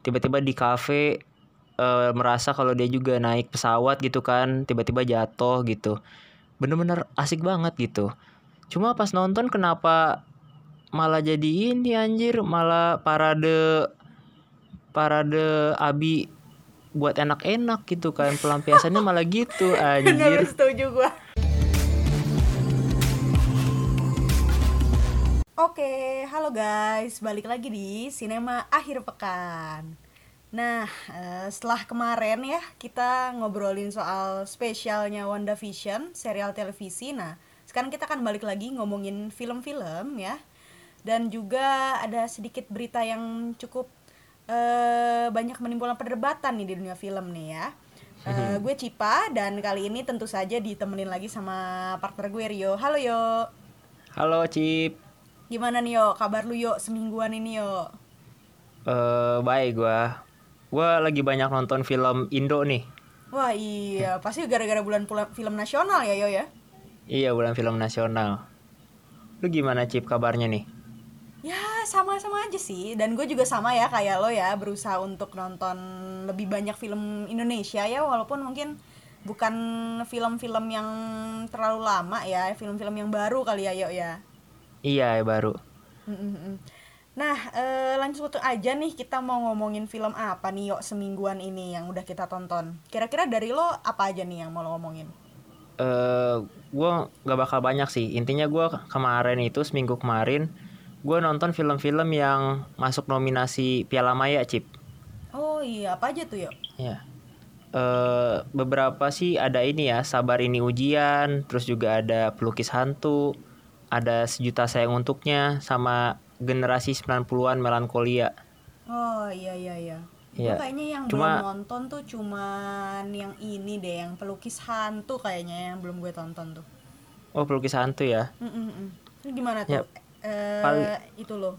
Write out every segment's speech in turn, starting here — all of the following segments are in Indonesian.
tiba-tiba di kafe eh, merasa kalau dia juga naik pesawat gitu kan tiba-tiba jatuh gitu. Bener-bener asik banget gitu. Cuma pas nonton kenapa malah jadi ini anjir malah parade parade abi buat enak-enak gitu kan pelampiasannya malah gitu anjir. setuju gua. Oke, halo guys, balik lagi di Sinema Akhir Pekan. Nah, eh, setelah kemarin ya kita ngobrolin soal spesialnya WandaVision, serial televisi. Nah, sekarang kita akan balik lagi ngomongin film-film ya. Dan juga ada sedikit berita yang cukup eh, banyak menimbulkan perdebatan nih di dunia film nih ya. Eh, gue Cipa dan kali ini tentu saja ditemenin lagi sama partner gue Rio. Halo Yo. halo Cip Gimana nih Yo? Kabar lu Yo semingguan ini Yo? eh baik gua. Gua lagi banyak nonton film Indo nih. Wah iya, pasti gara-gara bulan pula- film nasional ya Yo ya? iya bulan film nasional. Lu gimana Cip kabarnya nih? Ya sama-sama aja sih. Dan gue juga sama ya kayak lo ya Berusaha untuk nonton lebih banyak film Indonesia ya Walaupun mungkin bukan film-film yang terlalu lama ya Film-film yang baru kali ya Yo ya iya baru Mm-mm-mm. Nah, eh, langsung aja nih kita mau ngomongin film apa nih yuk semingguan ini yang udah kita tonton. Kira-kira dari lo apa aja nih yang mau lo ngomongin? eh gua nggak bakal banyak sih intinya gua ke- kemarin itu seminggu kemarin gua nonton film-film yang masuk nominasi Piala Maya Cip Oh iya, apa aja tuh yuk? ya eh beberapa sih ada ini ya sabar ini ujian terus juga ada pelukis hantu ada sejuta sayang untuknya sama generasi 90-an melankolia Oh iya iya iya. Gua kayaknya yang Cuma- belum nonton tuh cuman yang ini deh, yang pelukis hantu kayaknya yang belum gue tonton tuh. oh pelukis hantu ya. Itu gimana Ya, tuh? Eh paling- itu lo.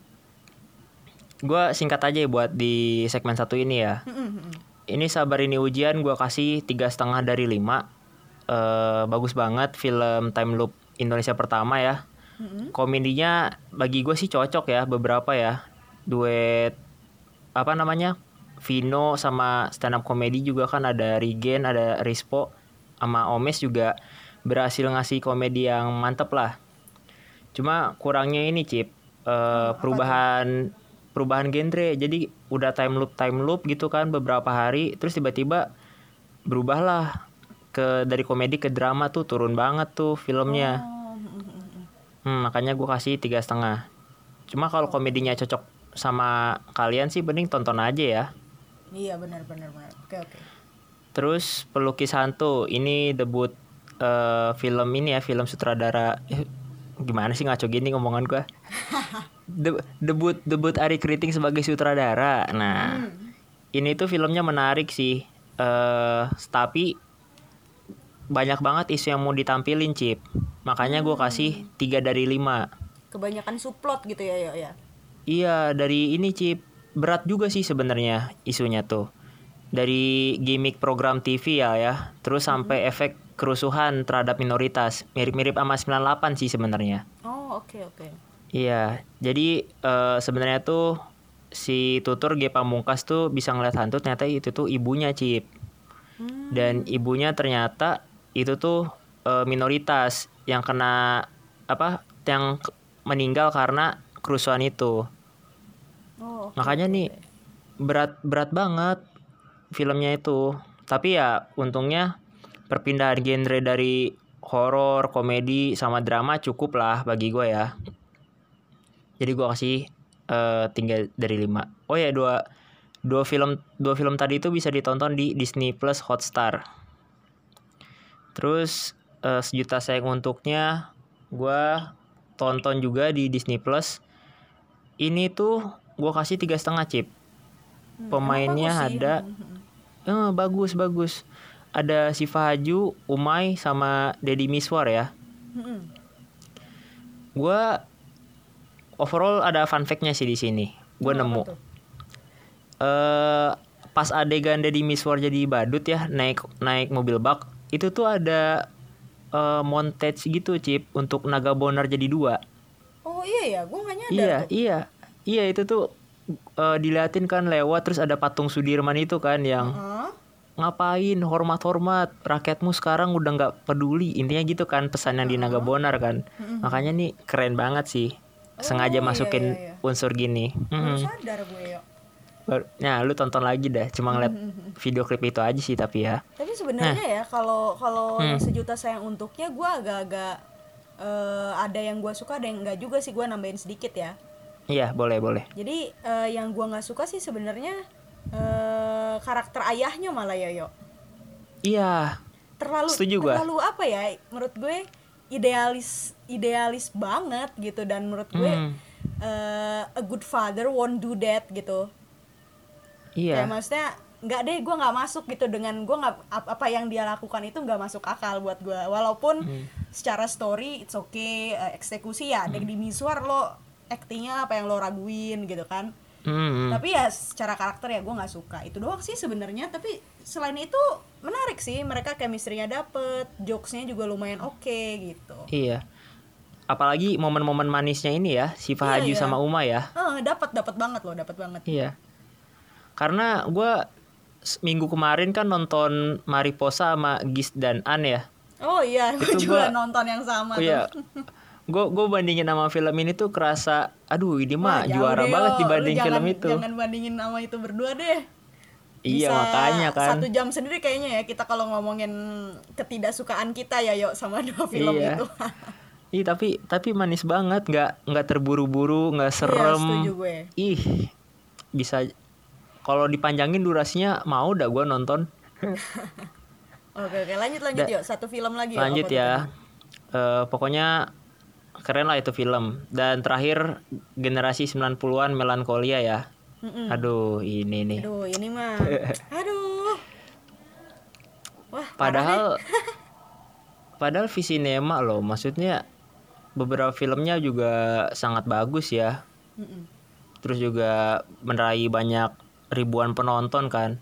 gua singkat aja ya buat di segmen satu ini ya Mm-mm-mm. ini sabar ini ujian gua kasih tiga setengah dari lima eh bagus banget film time loop Indonesia pertama ya Mm-mm. komedinya bagi gue sih cocok ya beberapa ya. Duet apa namanya Vino sama stand up komedi juga kan. Ada Rigen ada Rispo sama Omes juga berhasil ngasih komedi yang mantep lah. Cuma kurangnya ini Cip eh, perubahan perubahan genre. Jadi udah time loop time loop gitu kan beberapa hari. Terus tiba-tiba berubahlah ke dari komedi ke drama tuh turun banget tuh filmnya. Oh. Hmm, makanya gue kasih tiga setengah. Cuma kalau komedinya cocok sama kalian sih, mending tonton aja ya. Iya benar benar benar. Oke oke. Terus pelukis hantu, ini debut eh, film ini ya, film sutradara. eh, gimana sih ngaco gini ngomongan gue? De- debut debut Ari Kriting sebagai sutradara. Nah, Hmm. ini tuh filmnya menarik sih. eh tapi banyak banget isu yang mau ditampilin, Cip. Makanya gue kasih tiga dari lima. Kebanyakan suplot gitu ya Yo ya. Iya, dari ini Cip. Berat juga sih sebenarnya isunya tuh. Dari gimmick program TV ya ya, terus sampai efek kerusuhan terhadap minoritas. Mirip-mirip sama 98 sih sebenarnya. Oh oke oke. Iya, jadi eh, sebenarnya tuh si tutur G Pamungkas tuh bisa ngeliat hantu ternyata itu tuh ibunya Cip. Hmm. Dan ibunya ternyata itu tuh eh, minoritas yang kena apa yang meninggal karena kerusuhan itu. Oh, oke, Makanya nih berat berat banget filmnya itu. Tapi ya untungnya perpindahan genre dari horor, komedi sama drama cukup lah bagi gue ya. Jadi gue kasih eh, tiga dari lima. Oh ya dua dua film dua film tadi itu bisa ditonton di Disney Plus Hotstar. Terus eh, sejuta sayang untuknya gue tonton juga di Disney Plus. Ini tuh gue kasih tiga setengah chip. Hmm, Pemainnya sih. ada Hmm, hmm, hmm. Eh, bagus bagus. Ada Siva Haju, Umay sama Deddy Miswar ya. Hmm, hmm. Gua overall ada fun fact-nya sih di sini. Gue Oh, nemu. Eh pas adegan Deddy Miswar jadi badut ya naik naik mobil bak itu tuh ada eh, montage gitu chip untuk naga bonar jadi dua. Oh iya ya, gue nggak nyadar Iya tuh. iya iya itu tuh eh, diliatin kan lewat terus ada patung Sudirman itu kan yang Heeh. ngapain hormat-hormat rakyatmu sekarang udah nggak peduli intinya gitu kan pesan yang di Nagabonar kan makanya nih keren banget sih sengaja Oh, iya, masukin iya, iya. unsur gini sadar gue yuk. Baru- nah lu tonton lagi dah cuma ngeliat video klip itu aja sih tapi ya Tapi sebenarnya ya kalau kalau Hmm. sejuta sayang untuknya gue agak-agak eh, ada yang gue suka ada yang enggak juga sih gue nambahin sedikit ya. iya boleh boleh Jadi eh, yang gue nggak suka sih sebenarnya eh, karakter ayahnya malah ya yo. iya Terlalu Setuju gua. terlalu apa ya? Menurut gue idealis idealis banget gitu dan menurut gue Hmm. eh, a good father won't do that gitu. Iya. Kayak maksudnya nggak deh gue nggak masuk gitu dengan gue nggak ap- apa yang dia lakukan itu nggak masuk akal buat gue walaupun Hmm. secara story it's okay eh, eksekusi ya ada di Miswar lo actingnya apa yang lo raguin gitu kan. Mm-mm. tapi ya secara karakter ya gue nggak suka. Itu doang sih sebenarnya tapi selain itu menarik sih mereka chemistry-nya dapet jokesnya juga lumayan oke gitu. Iya. Apalagi momen-momen manisnya ini ya si Iya, Fahaju iya. sama Uma ya. Eh dapat dapat banget loh dapat banget. Iya. Karena gue minggu kemarin kan nonton Mariposa sama Gis dan An ya. oh iya gue juga gua- nonton yang sama Oh iya. Gue gue bandingin sama film ini tuh kerasa, aduh ini mah juara deh, banget yo. dibanding Lu film jangan, itu. Jangan bandingin sama itu berdua deh. Iya Bisa makanya kan. Satu jam sendiri kayaknya ya kita kalau ngomongin ketidaksukaan kita ya yuk sama dua film Iya. itu. Ih tapi tapi manis banget, nggak nggak terburu-buru, nggak serem. Iya, setuju gue. Ih bisa kalau dipanjangin durasinya mau dah gue nonton. Oke oke lanjut lanjut Da- yuk satu film lagi Lanjut ya. Eh, pokoknya keren lah itu film. Dan terakhir generasi 90-an melankolia ya. Mm-mm. Aduh, ini nih. Aduh ini mah. Aduh. Wah. Padahal padahal Visinema loh, maksudnya beberapa filmnya juga sangat bagus ya. Mm-mm. Terus juga meraih banyak ribuan penonton kan.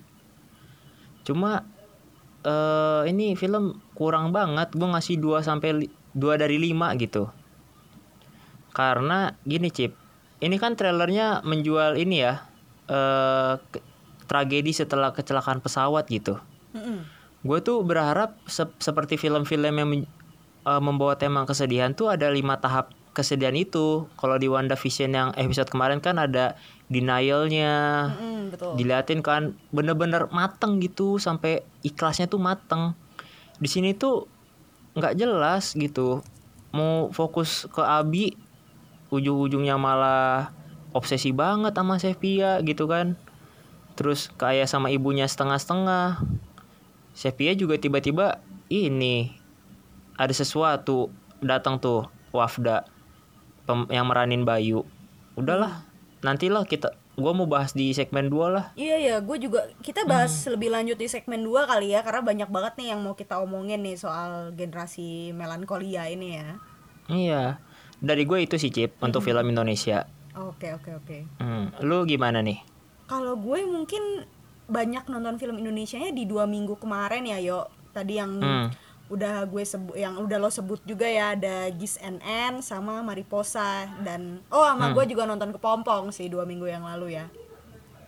Cuma eh ini film kurang banget. Gue ngasih 2 sampai 2 dari 5 gitu. Karena gini, Cip. Ini kan trailernya menjual ini ya. ke- tragedi setelah kecelakaan pesawat gitu. Gue tuh berharap sep- seperti film-film yang eh, membawa tema kesedihan tuh ada lima tahap kesedihan itu. Kalau di WandaVision yang episode kemarin kan ada denialnya, Mm-mm, betul. diliatin kan bener-bener mateng gitu sampai ikhlasnya tuh mateng. Di sini tuh nggak jelas gitu. Mau fokus ke Abi, ujung-ujungnya malah obsesi banget sama Sepia gitu kan. Terus kayak sama ibunya setengah-setengah. Sepia juga tiba-tiba ini ada sesuatu datang tuh Wafda pem- yang meranin Bayu. Udahlah, nantilah kita gua mau bahas di segmen 2 lah. Iya ya, gue juga kita bahas Hmm. lebih lanjut di segmen 2 kali ya karena banyak banget nih yang mau kita omongin nih soal generasi melankolia ini ya. Iya. Dari gue itu sih Cip untuk film Indonesia. Oke, oke, oke. Hmm, lu gimana nih? Kalau gue mungkin banyak nonton film Indonesianya di dua minggu kemarin ya, yo. Tadi yang Hmm. Udah gue sebut yang udah lo sebut juga ya ada Gis NN sama Mariposa dan oh sama gue juga nonton Kepompong sih dua minggu yang lalu ya.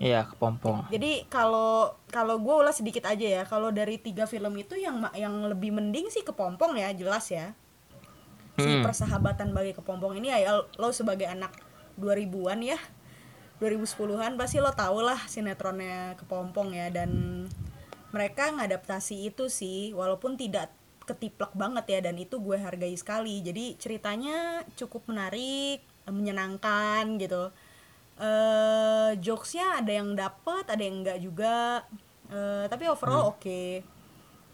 Iya, kepompong. Jadi kalau kalau gue ulas sedikit aja ya, kalau dari tiga film itu yang yang lebih mending sih Kepompong ya, jelas ya. Si Hmm. persahabatan bagi Kepompong ini ya lo sebagai anak 2000-an ya. 2010-an pasti lo tau lah sinetronnya Kepompong ya dan mereka ngadaptasi itu sih walaupun tidak ketiplek banget ya dan itu gue hargai sekali. Jadi ceritanya cukup menarik, menyenangkan gitu. Eh jokesnya ada yang dapet ada yang enggak juga. Eh, tapi overall oke.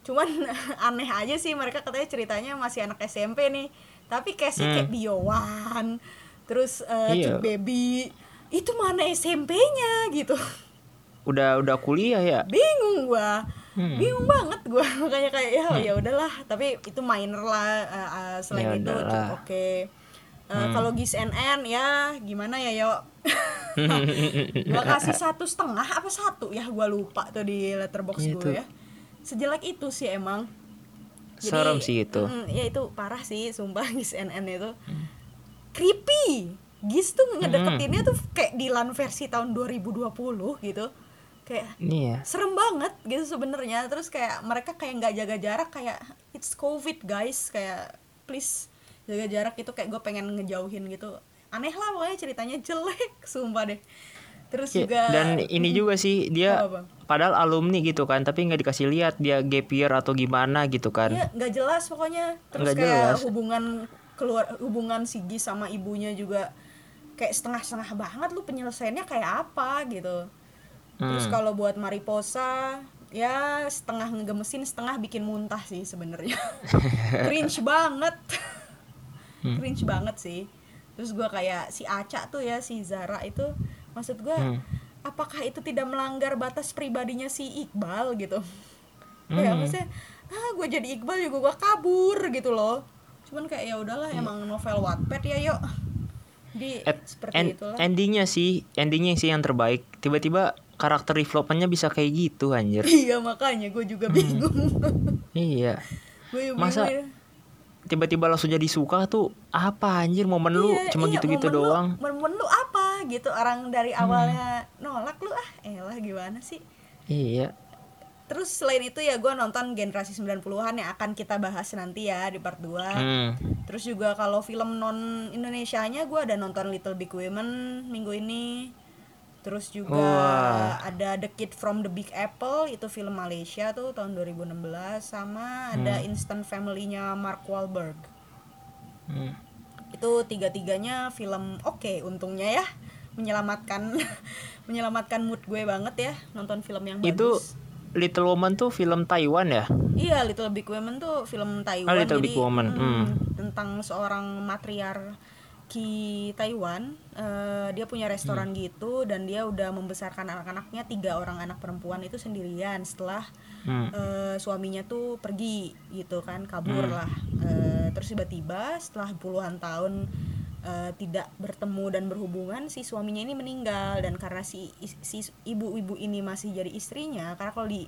Cuman aneh aja sih mereka katanya ceritanya masih anak SMP nih. Tapi case-nya kayak Biowan terus eh, Iya. Baby. Itu mana SMP-nya gitu. Udah udah kuliah ya? bingung gua Hmm. bingung banget gua. Makanya kayak ya ya udahlah. Tapi itu minor lah eh, eh, selain Ya itu udahlah. cukup oke. Eh, kalau Gis NN ya gimana ya yo? Gua kasih satu setengah apa satu? Ya gua lupa tuh di letterbox Iya, gue ya. Sejelek itu sih emang. Serem sih itu. mm, ya itu parah sih sumpah Gis NN itu. Hmm. creepy. Gis tuh ngedeketinnya tuh kayak Dilan versi tahun 2020 gitu kayak Iya. serem banget gitu sebenarnya terus kayak mereka kayak nggak jaga jarak kayak it's covid guys kayak please jaga jarak itu kayak gue pengen ngejauhin gitu aneh lah pokoknya ceritanya jelek sumpah deh terus Iya, juga Dan ini juga sih dia Apa, Bang? padahal alumni gitu kan, tapi nggak dikasih lihat dia gap year atau gimana gitu kan. Iya, nggak jelas pokoknya. Terus Nggak kayak jelas. hubungan keluar hubungan si Gis sama ibunya juga kayak setengah-setengah banget lu penyelesaiannya kayak apa gitu. Terus Hmm. kalau buat Mariposa ya setengah ngegemesin, setengah bikin muntah sih sebenarnya. Cringe banget. Hmm. Cringe banget sih. Terus gua kayak si Aca tuh ya si Zara itu maksud gua Hmm. apakah itu tidak melanggar batas pribadinya si Iqbal gitu kayak Hmm. maksudnya ah gue jadi Iqbal juga gue kabur gitu loh cuman kayak ya udahlah emang novel Wattpad ya yuk di At- seperti en- itulah endingnya sih, endingnya sih yang terbaik. Tiba-tiba karakter developmentnya bisa kayak gitu anjir. iya makanya gue juga bingung iya. gue bingung Masa ya. Tiba-tiba langsung jadi suka tuh apa anjir momen lu Iya, cuma iya, gitu-gitu momen lu- doang. momen lu apa gitu orang dari Hmm. awalnya nolak lu ah elah gimana sih Iya. terus selain itu ya gue nonton generasi 90-an yang akan kita bahas nanti ya di part 2 Hmm. Terus juga kalau film non Indonesianya gue ada nonton Little Big Women minggu ini. Terus juga Wah. ada The Kid from the Big Apple itu film Malaysia tuh tahun 2016 sama ada Instant Family-nya Mark Wahlberg. Hmm. Itu tiga-tiganya film oke untungnya ya menyelamatkan menyelamatkan mood gue banget ya nonton film yang Itu bagus. Little Woman tuh film Taiwan ya? Iya, Little Big Women tuh film Taiwan. Ah, Little jadi, Big Woman, mm, hmm. tentang seorang matriarki Taiwan. Eh, dia punya restoran Hmm. gitu dan dia udah membesarkan anak-anaknya tiga orang anak perempuan itu sendirian setelah Hmm. eh, suaminya tuh pergi gitu kan, kabur Hmm. lah. Eh, terus tiba-tiba setelah puluhan tahun eh, tidak bertemu dan berhubungan si suaminya ini meninggal dan karena si si ibu-ibu ini masih jadi istrinya karena kalau di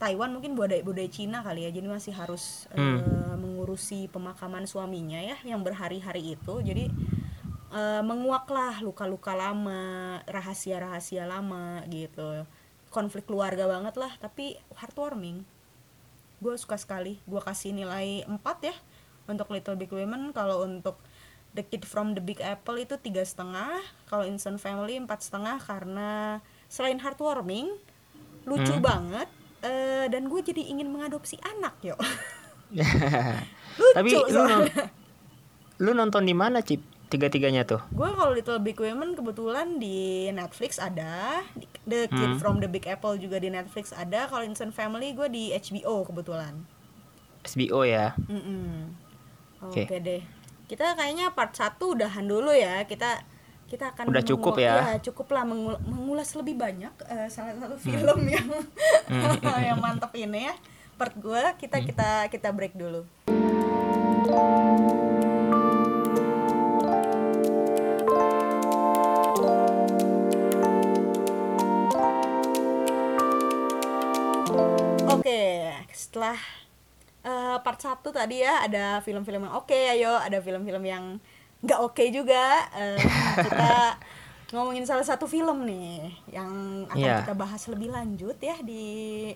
Taiwan mungkin budaya budaya Cina kali ya jadi masih harus Hmm. eh, mengurusi pemakaman suaminya ya yang berhari-hari itu jadi eh, menguaklah luka-luka lama rahasia-rahasia lama gitu konflik keluarga banget lah tapi heartwarming gue suka sekali gue kasih nilai 4 ya untuk Little Big Women kalau untuk The Kid from the Big Apple itu tiga setengah kalau Instant Family empat setengah karena selain heartwarming lucu Hmm. banget eh, dan gue jadi ingin mengadopsi anak yo lucu Tapi lu, soalnya. lu nonton di mana, Cip? Tiga-tiganya tuh. gue kalau Little Big Women kebetulan di Netflix ada The Kid Hmm. from the Big Apple juga di Netflix ada kalau Instant Family gue di HBO kebetulan SBO ya. Mm-mm. Oke. Oke deh. Kita kayaknya part 1 udahan dulu ya. Kita kita akan Udah cukup ya? cukup lah mengul- mengulas lebih banyak eh, salah satu Hmm. film yang yang mantep ini ya. Part gue kita Hmm. kita kita break dulu. Oke, setelah eh, part 1 tadi ya ada film-film yang oke ayo, ada film-film yang nggak oke juga. Eh, kita ngomongin salah satu film nih yang akan Iya. kita bahas lebih lanjut ya di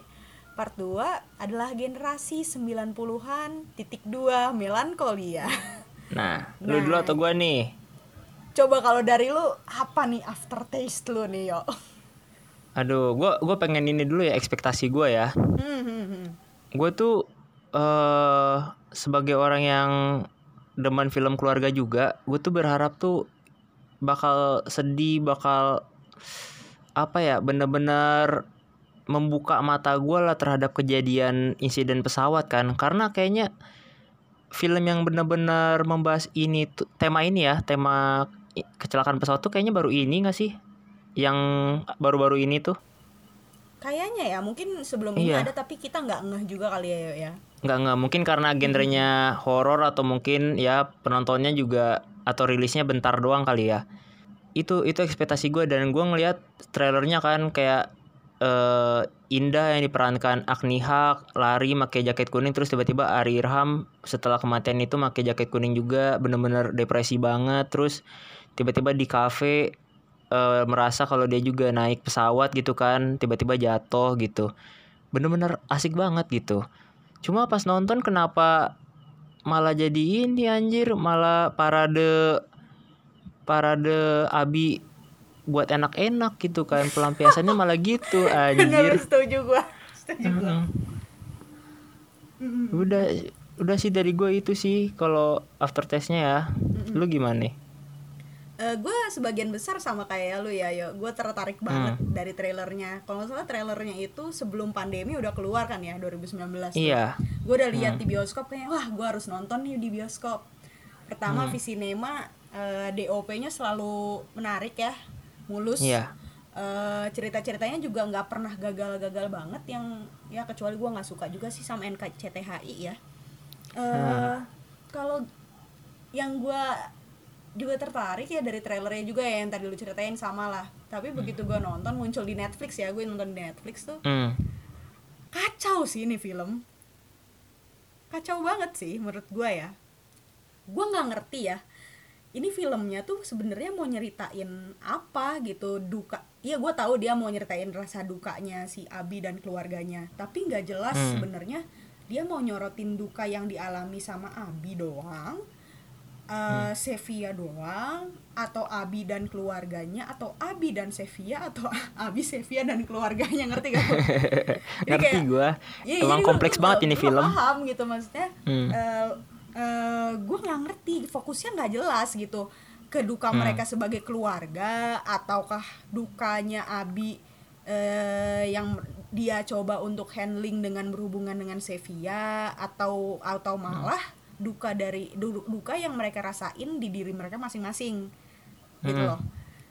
part 2 adalah generasi 90-an titik 2 melankolia. Nah, lu Nah. dulu atau gua nih? Coba kalau dari lu apa nih aftertaste lu nih yo? Aduh, gua gua pengen ini dulu ya ekspektasi gua ya. Hmm, hmm, hmm. Gue tuh eh sebagai orang yang demen film keluarga juga, gue tuh berharap tuh bakal sedih, bakal apa ya, bener-bener membuka mata gue lah terhadap kejadian insiden pesawat kan, karena kayaknya film yang bener-bener membahas ini tuh tema ini ya, tema kecelakaan pesawat tuh kayaknya baru ini gak sih? Yang baru-baru ini tuh Kayaknya ya, mungkin sebelum ini Iya. ada tapi kita nggak ngeh juga kali ya ya. nggak nggak mungkin karena genrenya horor atau mungkin ya penontonnya juga atau rilisnya bentar doang kali ya itu itu ekspektasi gue dan gue ngelihat trailernya kan kayak eh Indah yang diperankan Agni Haq lari pakai jaket kuning terus tiba-tiba Ari Irham setelah kematian itu pakai jaket kuning juga bener-bener depresi banget terus tiba-tiba di kafe eh, merasa kalau dia juga naik pesawat gitu kan tiba-tiba jatuh gitu. Bener-bener asik banget gitu. Cuma pas nonton kenapa malah jadi ini anjir malah parade parade abi buat enak-enak gitu kan. Pelampiasannya malah gitu Bener, anjir. setuju gue setuju Mm-mm. udah udah sih dari gue itu sih kalau after testnya ya. Lu gimana nih gue Eh, sebagian besar sama kayak lu ya yo. Gue tertarik banget Hmm. dari trailernya. Kalau nggak salah trailernya itu sebelum pandemi udah keluar kan ya 2019 tuh. iya. Gue udah lihat di bioskop kayak wah gue harus nonton nih di bioskop. Pertama Visinema eh, DOP-nya selalu menarik ya mulus. Iya. Eh, cerita-ceritanya juga nggak pernah gagal-gagal banget yang ya kecuali gue nggak suka juga sih sama NKCTHI ya. Eh, kalau yang gue juga tertarik ya dari trailernya juga ya yang tadi lu ceritain sama lah. Tapi begitu gue nonton muncul di Netflix ya gue nonton di Netflix tuh. Hmm. kacau sih ini film. Kacau banget sih menurut gue ya. Gue nggak ngerti ya ini filmnya tuh sebenarnya mau nyeritain apa gitu duka. Iya gue tahu dia mau nyeritain rasa dukanya si Abi dan keluarganya. Tapi nggak jelas Hmm. sebenarnya dia mau nyorotin duka yang dialami sama Abi doang eh Sevia doang atau Abi dan keluarganya atau Abi dan Sevia atau Abi Sevia dan keluarganya ngerti gak? Ngerti gue Iya, emang jadi kompleks lu- banget lu- ini lu film paham gitu maksudnya Hmm. gue nggak ngerti fokusnya nggak jelas gitu ke duka Hmm. mereka sebagai keluarga ataukah dukanya Abi eh, yang dia coba untuk handling dengan berhubungan dengan Sevia atau atau malah duka dari du- duka yang mereka rasain di diri mereka masing-masing. Gitu Hmm. loh.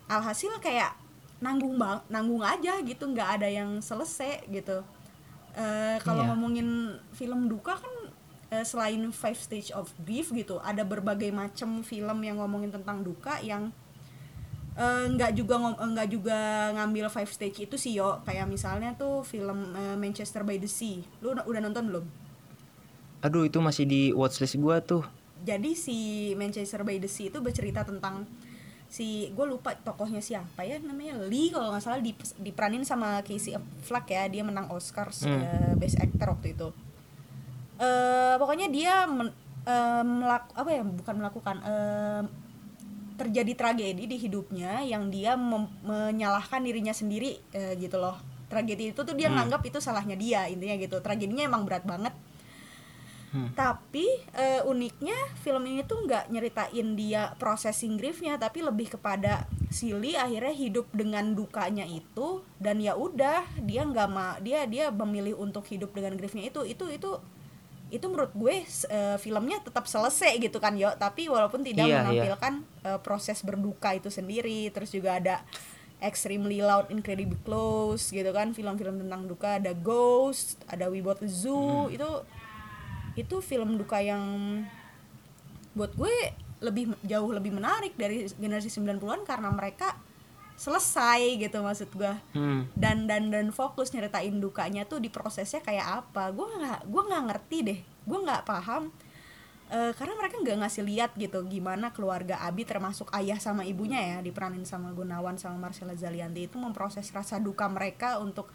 Alhasil kayak nanggung bang nanggung aja gitu nggak ada yang selesai gitu. Eh, kalau Iya. ngomongin film duka kan eh, selain Five Stage of Grief gitu ada berbagai macam film yang ngomongin tentang duka yang eh, nggak juga ngom- eh, nggak juga ngambil Five Stage itu sih yo. Kayak misalnya tuh film eh, Manchester by the Sea. Lu udah nonton belum aduh itu masih di watchlist gue tuh. Jadi si Manchester by the Sea itu bercerita tentang si gue lupa tokohnya siapa ya namanya Lee kalau nggak salah dip- diperanin sama Casey Affleck ya dia menang Oscar Hmm. eh, Best Actor waktu itu. Eh pokoknya dia men- eh, melak apa ya bukan melakukan eh, terjadi tragedi di hidupnya yang dia menyalahkan dirinya sendiri eh, gitu loh. Tragedi itu tuh dia Hmm. nganggap itu salahnya dia intinya gitu. Tragedinya emang berat banget Hmm. tapi eh, uniknya film ini tuh nggak nyeritain dia processing griefnya tapi lebih kepada Silly akhirnya hidup dengan dukanya itu dan ya udah dia nggak ma dia dia memilih untuk hidup dengan griefnya itu itu itu itu menurut gue eh, filmnya tetap selesai gitu kan yo tapi walaupun tidak Iya, iya. menampilkan eh, proses berduka itu sendiri terus juga ada extremely loud incredibly close gitu kan film-film tentang duka ada ghost ada we bought a zoo itu itu film duka yang buat gue lebih jauh lebih menarik dari generasi 90-an karena mereka selesai gitu maksud gue. Hmm. dan dan dan fokus nyeritain dukanya tuh di prosesnya kayak apa. Gue nggak gue nggak ngerti deh. Gue nggak paham Eh, karena mereka nggak ngasih lihat gitu gimana keluarga Abi termasuk ayah sama ibunya ya diperanin sama Gunawan sama Marcella Zalianti itu memproses rasa duka mereka untuk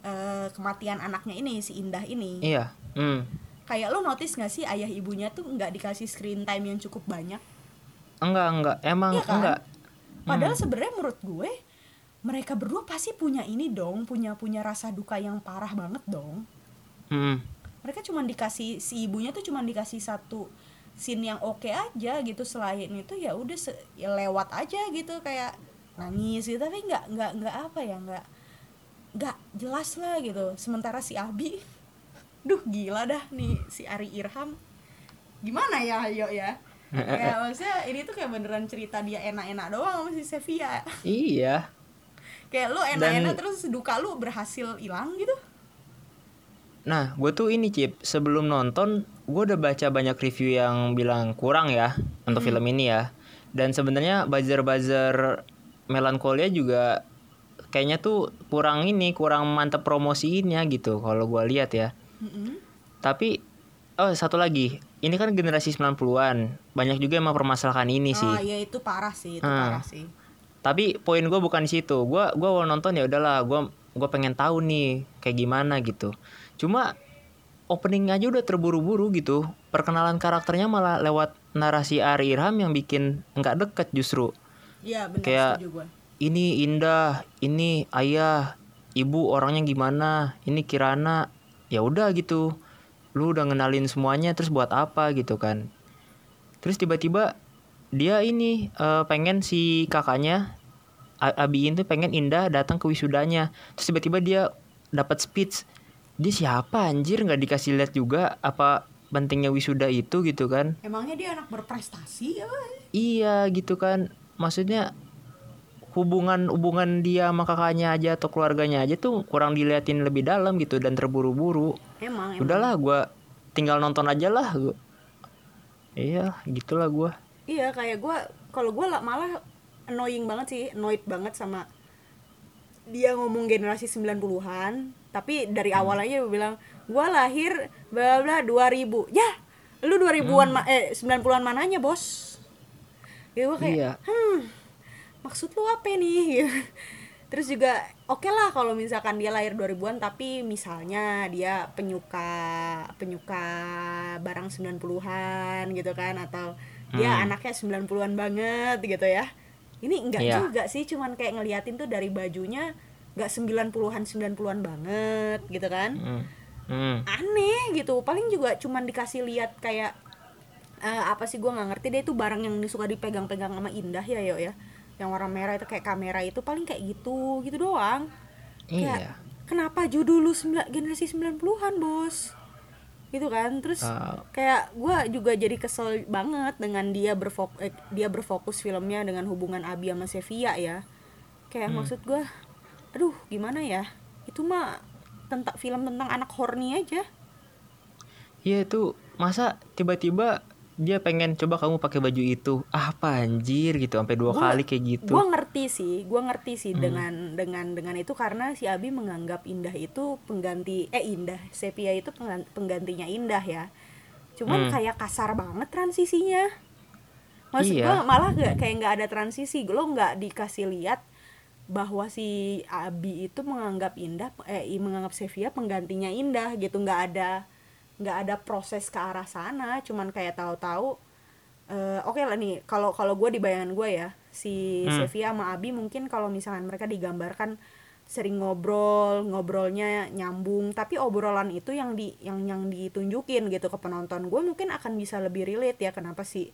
eh, kematian anaknya ini si Indah ini. Iya. Hmm. Kayak lo notice gak sih ayah ibunya tuh nggak dikasih screen time yang cukup banyak? Enggak enggak. Emang Iya kan? enggak. Padahal sebenarnya menurut gue mereka berdua pasti punya ini dong punya punya rasa duka yang parah banget dong. Hmm. mereka cuma dikasih si ibunya tuh cuma dikasih satu scene yang oke aja gitu. Selain itu ya udah ya lewat aja gitu kayak nangis gitu. Tapi nggak nggak nggak apa ya nggak nggak jelas lah gitu. Sementara si Abi duh gila dah nih si Ari Irham. Gimana ya ayo ya? Kayak maksudnya ini tuh kayak beneran cerita dia enak-enak doang sama si Sevia iya. Kayak lu enak-enak Dan- terus duka lu berhasil hilang gitu. Nah, gue tuh ini Cip, sebelum nonton, gue udah baca banyak review yang bilang kurang ya untuk film ini ya. Dan sebenarnya buzzer-buzzer melankolia juga kayaknya tuh kurang ini, kurang mantep promosiinnya gitu kalau gue lihat ya. Tapi oh satu lagi. Ini kan generasi 90-an banyak juga yang mempermasalahkan ini sih. oh iya itu parah sih itu Hmm. parah sih. Tapi poin gue bukan di situ. Gue gua awal nonton ya udahlah gue gue pengen tahu nih kayak gimana gitu. Cuma opening aja udah terburu-buru gitu. Perkenalan karakternya malah lewat narasi Ari Irham yang bikin nggak deket justru. Iya benar Kayak- setuju gue ini Indah ini Ayah ibu orangnya gimana ini Kirana ya udah gitu. Lu udah ngenalin semuanya terus buat apa gitu kan. Terus tiba-tiba dia ini eh, pengen si kakaknya Abiin tuh pengen Indah datang ke wisudanya. Terus tiba-tiba dia dapat speech dia siapa anjir? Nggak dikasih lihat juga apa pentingnya wisuda itu gitu kan. Emangnya dia anak berprestasi ya Bang? Iya gitu kan. Maksudnya hubungan hubungan dia sama kakaknya aja atau keluarganya aja tuh kurang diliatin lebih dalam gitu dan terburu-buru. Emang emang. Udahlah gua tinggal nonton aja lah gua. iya gitulah gua. Iya kayak gue kalau gue malah annoying banget sih, annoyed banget sama dia ngomong generasi 90-an, tapi dari awal aja dia bilang gue lahir bla bla 2000. Ya, lu 2000-an ma- eh 90-an mananya, Bos? Ya gue kayak, iya. Hmm, maksud lu apa nih? Terus juga oke lah kalau misalkan dia lahir 2000-an tapi misalnya dia penyuka penyuka barang 90-an gitu kan atau dia Hmm. anaknya 90-an banget gitu ya. Ini enggak Iya. juga sih, cuman kayak ngeliatin tuh dari bajunya enggak 90-an 90-an banget gitu kan Hmm. Hmm. aneh gitu paling juga cuman dikasih lihat kayak eh, apa sih gua nggak ngerti deh itu barang yang suka dipegang-pegang sama Indah ya yo ya yang warna merah itu kayak kamera itu paling kayak gitu gitu doang. Kayak, iya. kenapa judul lu sembilan- generasi 90-an bos? Gitu kan? Terus Ah. kayak gua juga jadi kesel banget dengan dia berfokus dia berfokus filmnya dengan hubungan Abi sama Sevia ya. Kayak maksud gua aduh gimana ya? Itu mah tentang film tentang anak horny aja. Iya itu masa tiba-tiba dia pengen coba kamu pakai baju itu apa anjir gitu sampai dua Gua- kali kayak gitu Gua ngerti sih, gua ngerti sih dengan dengan dengan itu karena si Abi menganggap Indah itu pengganti eh Indah, Sepia itu penggan- penggantinya Indah ya. Cuman Hmm. kayak kasar banget transisinya. Maksud Iya. gua malah gak kayak nggak ada transisi, lo nggak dikasih lihat bahwa si Abi itu menganggap Indah eh menganggap Sevia penggantinya Indah gitu, nggak ada nggak ada proses ke arah sana, cuman kayak tahu-tahu eh, oke lah nih kalau kalau gue di bayangan gue ya si Hmm. Sevia sama Abi mungkin kalau misalkan mereka digambarkan sering ngobrol ngobrolnya nyambung tapi obrolan itu yang di yang yang ditunjukin gitu ke penonton gue mungkin akan bisa lebih relate ya kenapa si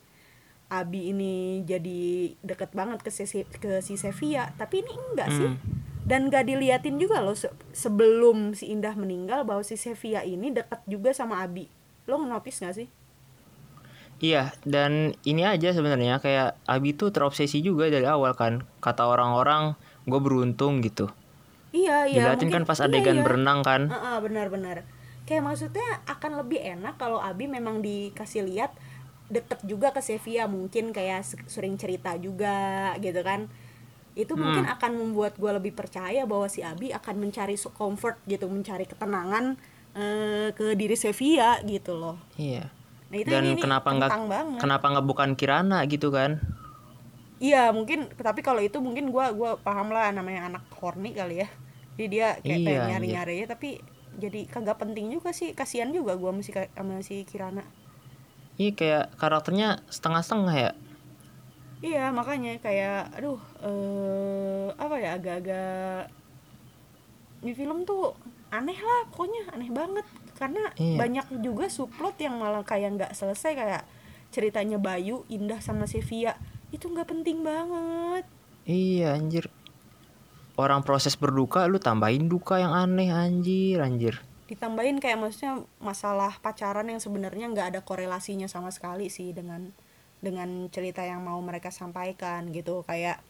Abi ini jadi deket banget ke si ke si Sevia tapi ini enggak sih Hmm. Dan gak diliatin juga loh se- sebelum si Indah meninggal bahwa si Sevia ini deket juga sama Abi lo notice gak sih Iya, dan ini aja sebenarnya kayak Abi tuh terobsesi juga dari awal kan. Kata orang-orang, gue beruntung gitu. Iya iya. Diliatin kan pas iya, adegan iya. berenang kan. Heeh, benar-benar. Kayak maksudnya akan lebih enak kalau Abi memang dikasih lihat deket juga ke Sevia mungkin kayak se- sering cerita juga gitu kan. Itu Hmm. mungkin akan membuat gue lebih percaya bahwa si Abi akan mencari comfort gitu, mencari ketenangan eh, ke diri Sevia gitu loh. Iya. Nah itu Dan ini, kenapa nggak kenapa nggak bukan Kirana gitu kan? Iya mungkin tapi kalau itu mungkin gua gua paham lah namanya anak horny kali ya. Jadi dia kayak Iya, pengen nyari-nyari aja tapi jadi kagak penting juga sih kasihan juga gua sama si, sama si Kirana. Iya kayak karakternya setengah-setengah ya. Iya makanya kayak aduh eh apa ya agak-agak di film tuh aneh lah pokoknya aneh banget karena Iya. banyak juga subplot yang malah kayak nggak selesai kayak ceritanya Bayu Indah sama Sevia itu nggak penting banget Iya anjir. Orang proses berduka lu tambahin duka yang aneh anjir anjir. ditambahin kayak maksudnya masalah pacaran yang sebenarnya nggak ada korelasinya sama sekali sih dengan dengan cerita yang mau mereka sampaikan gitu kayak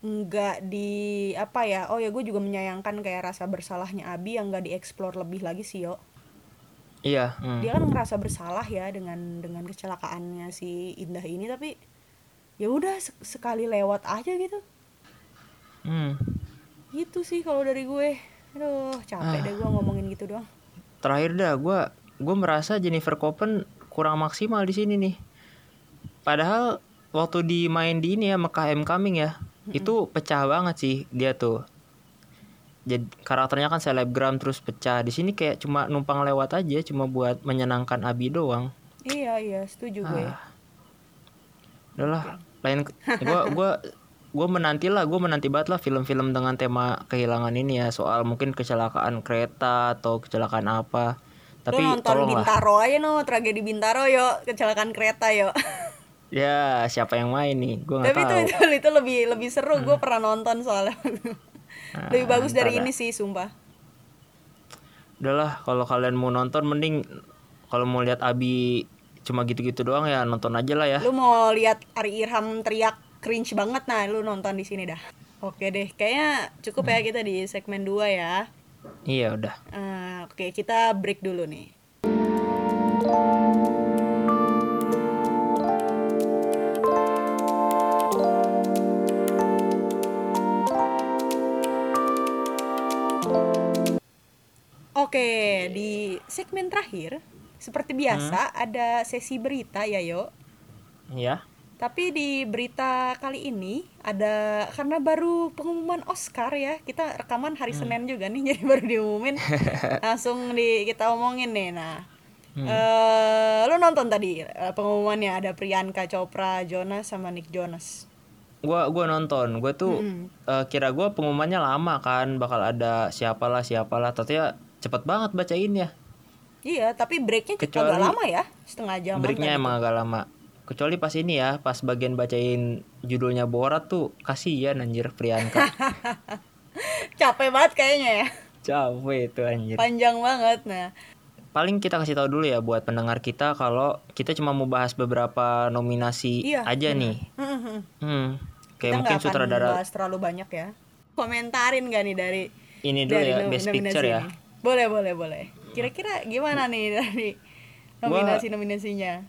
nggak di apa ya oh ya gue juga menyayangkan kayak rasa bersalahnya Abi yang nggak dieksplor lebih lagi sih yo Iya. hmm. dia kan ngerasa bersalah ya dengan dengan kecelakaannya si Indah ini tapi ya udah sek- sekali lewat aja gitu Hmm. gitu sih kalau dari gue aduh capek Ah. deh gue ngomongin gitu doang Terakhir dah gue gue merasa Jennifer Copen kurang maksimal di sini nih. Padahal waktu di main di ini ya Mekah M Coming ya, itu pecah banget sih dia tuh. Jadi karakternya kan selebgram terus pecah. Di sini kayak cuma numpang lewat aja, cuma buat menyenangkan Abi doang. Iya iya setuju gue. Ah. Udahlah, lain gua gua gua menanti lah, gua menanti banget lah film-film dengan tema kehilangan ini ya, soal mungkin kecelakaan kereta atau kecelakaan apa. Tapi Lu nonton tolong lah. Bintaro aja no, tragedi Bintaro yuk, kecelakaan kereta yuk. Ya, siapa yang main nih? Gua nggak Tapi itu, tahu. itu itu lebih lebih seru, gue pernah nonton soalnya. Nah, lebih bagus dari ini sih, sumpah. Udahlah, kalau kalian mau nonton mending kalau mau lihat Abi cuma gitu-gitu doang ya nonton aja lah ya. Lu mau lihat Ari Irham teriak cringe banget nah, lu nonton di sini dah. Oke deh, kayaknya cukup ya kita di segmen 2 ya. Iya udah. Eh, oke, kita break dulu nih. Oke, di segmen terakhir seperti biasa ada sesi berita ya, yo. Iya. Tapi di berita kali ini ada karena baru pengumuman Oscar ya. Kita rekaman hari Senin juga nih jadi baru diumumin. Langsung di kita omongin nih. Nah, eh lu nonton tadi eh, pengumumannya ada Priyanka Chopra, Jonas sama Nick Jonas. Gua gua nonton. Gua tuh eh, kira gua pengumumannya lama kan, bakal ada siapalah siapalah. Ternyata cepet banget bacainnya. Iya, tapi breaknya agak Kecuali- lama ya, setengah jam. Breaknya emang agak lama. Kecuali pas ini ya, pas bagian bacain judulnya Borat tuh kasihan anjir Priyanka. Capek banget kayaknya ya. Capek itu anjir. Panjang banget. Nah, Paling kita kasih tahu dulu ya buat pendengar kita kalau kita cuma mau bahas beberapa nominasi Iya, aja nih. Hmm. Kayak kita mungkin akan sutradara terlalu banyak ya. Komentarin gak nih dari ini dulu dari ya Best Picture ya. Boleh, boleh, boleh. Kira-kira gimana nih dari nominasi-nominasinya?